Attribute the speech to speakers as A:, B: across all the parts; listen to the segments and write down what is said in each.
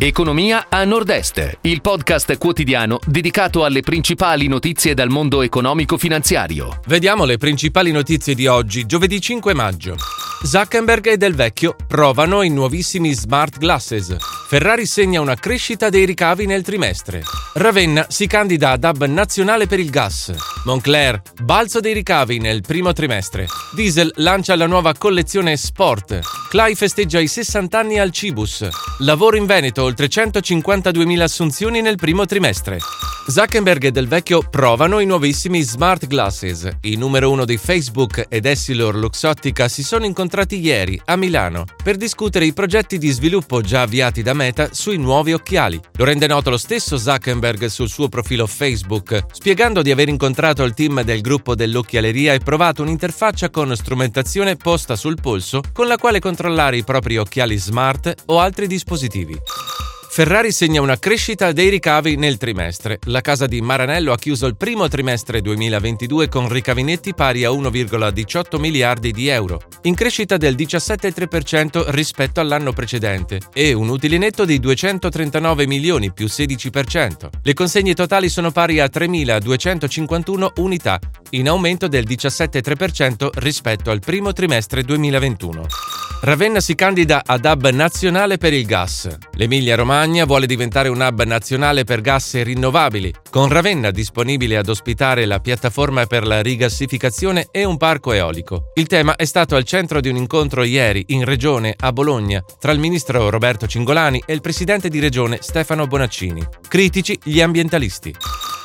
A: Economia a Nord-Est, il podcast quotidiano dedicato alle principali notizie dal mondo economico-finanziario.
B: Vediamo le principali notizie di oggi, giovedì 5 maggio. Zuckerberg e Del Vecchio provano i nuovissimi smart glasses. Ferrari segna una crescita dei ricavi nel trimestre. Ravenna si candida ad hub nazionale per il gas. Moncler, balzo dei ricavi nel primo trimestre. Diesel lancia la nuova collezione Sport. Clay festeggia i 60 anni al Cibus. Lavoro in Veneto, oltre 152.000 assunzioni nel primo trimestre. Zuckerberg e Del Vecchio provano i nuovissimi smart glasses. I numero uno di Facebook ed Essilor Luxottica si sono incontrati ieri a Milano per discutere i progetti di sviluppo già avviati da Meta sui nuovi occhiali. Lo rende noto lo stesso Zuckerberg sul suo profilo Facebook, spiegando di aver incontrato il team del gruppo dell'occhialeria e provato un'interfaccia con strumentazione posta sul polso con la quale controllare i propri occhiali smart o altri dispositivi. Ferrari segna una crescita dei ricavi nel trimestre. La casa di Maranello ha chiuso il primo trimestre 2022 con ricavi netti pari a 1,18 miliardi di euro, in crescita del 17,3% rispetto all'anno precedente, e un utile netto di 239 milioni più 16%. Le consegne totali sono pari a 3.251 unità, in aumento del 17,3% rispetto al primo trimestre 2021. Ravenna si candida ad hub nazionale per il gas. L'Emilia Romagna vuole diventare un hub nazionale per gas rinnovabili, con Ravenna disponibile ad ospitare la piattaforma per la rigassificazione e un parco eolico. Il tema è stato al centro di un incontro ieri in regione a Bologna tra il ministro Roberto Cingolani e il presidente di regione Stefano Bonaccini. Critici gli ambientalisti.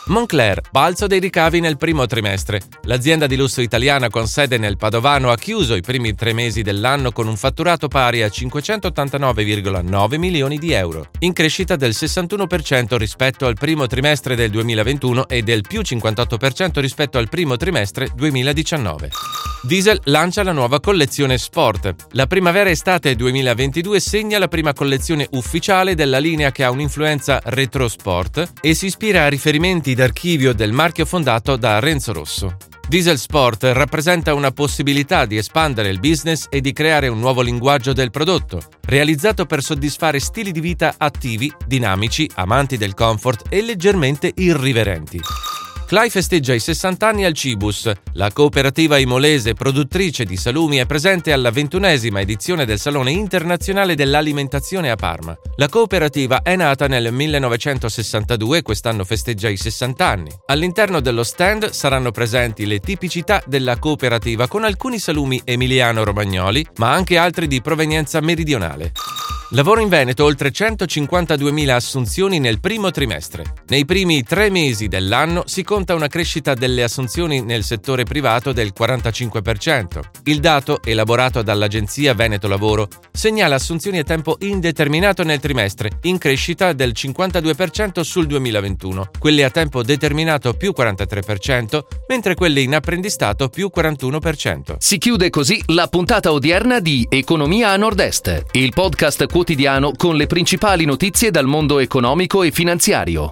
B: Moncler, balzo dei ricavi nel primo trimestre. L'azienda di lusso italiana con sede nel Padovano ha chiuso i primi tre mesi dell'anno con un fatturato pari a 589,9 milioni di euro, in crescita del 61% rispetto al primo trimestre del 2021 e del più 58% rispetto al primo trimestre 2019. Diesel lancia la nuova collezione Sport. La primavera-estate 2022 segna la prima collezione ufficiale della linea che ha un'influenza retro sport e si ispira a riferimenti d'archivio del marchio fondato da Renzo Rosso. Diesel Sport rappresenta una possibilità di espandere il business e di creare un nuovo linguaggio del prodotto, realizzato per soddisfare stili di vita attivi, dinamici, amanti del comfort e leggermente irriverenti. Clay festeggia i 60 anni al Cibus. La cooperativa imolese produttrice di salumi è presente alla ventunesima edizione del Salone internazionale dell'alimentazione a Parma. La cooperativa è nata nel 1962 e quest'anno festeggia i 60 anni. All'interno dello stand saranno presenti le tipicità della cooperativa con alcuni salumi emiliano-romagnoli, ma anche altri di provenienza meridionale. Lavoro in Veneto oltre 152.000 assunzioni nel primo trimestre. Nei primi tre mesi dell'anno si conta una crescita delle assunzioni nel settore privato del 45%. Il dato, elaborato dall'agenzia Veneto Lavoro, segnala assunzioni a tempo indeterminato nel trimestre, in crescita del 52% sul 2021, quelle a tempo determinato più 43%, mentre quelle in apprendistato più 41%.
A: Si chiude così la puntata odierna di Economia a Nord-Est, il podcast quotidiano con le principali notizie dal mondo economico e finanziario.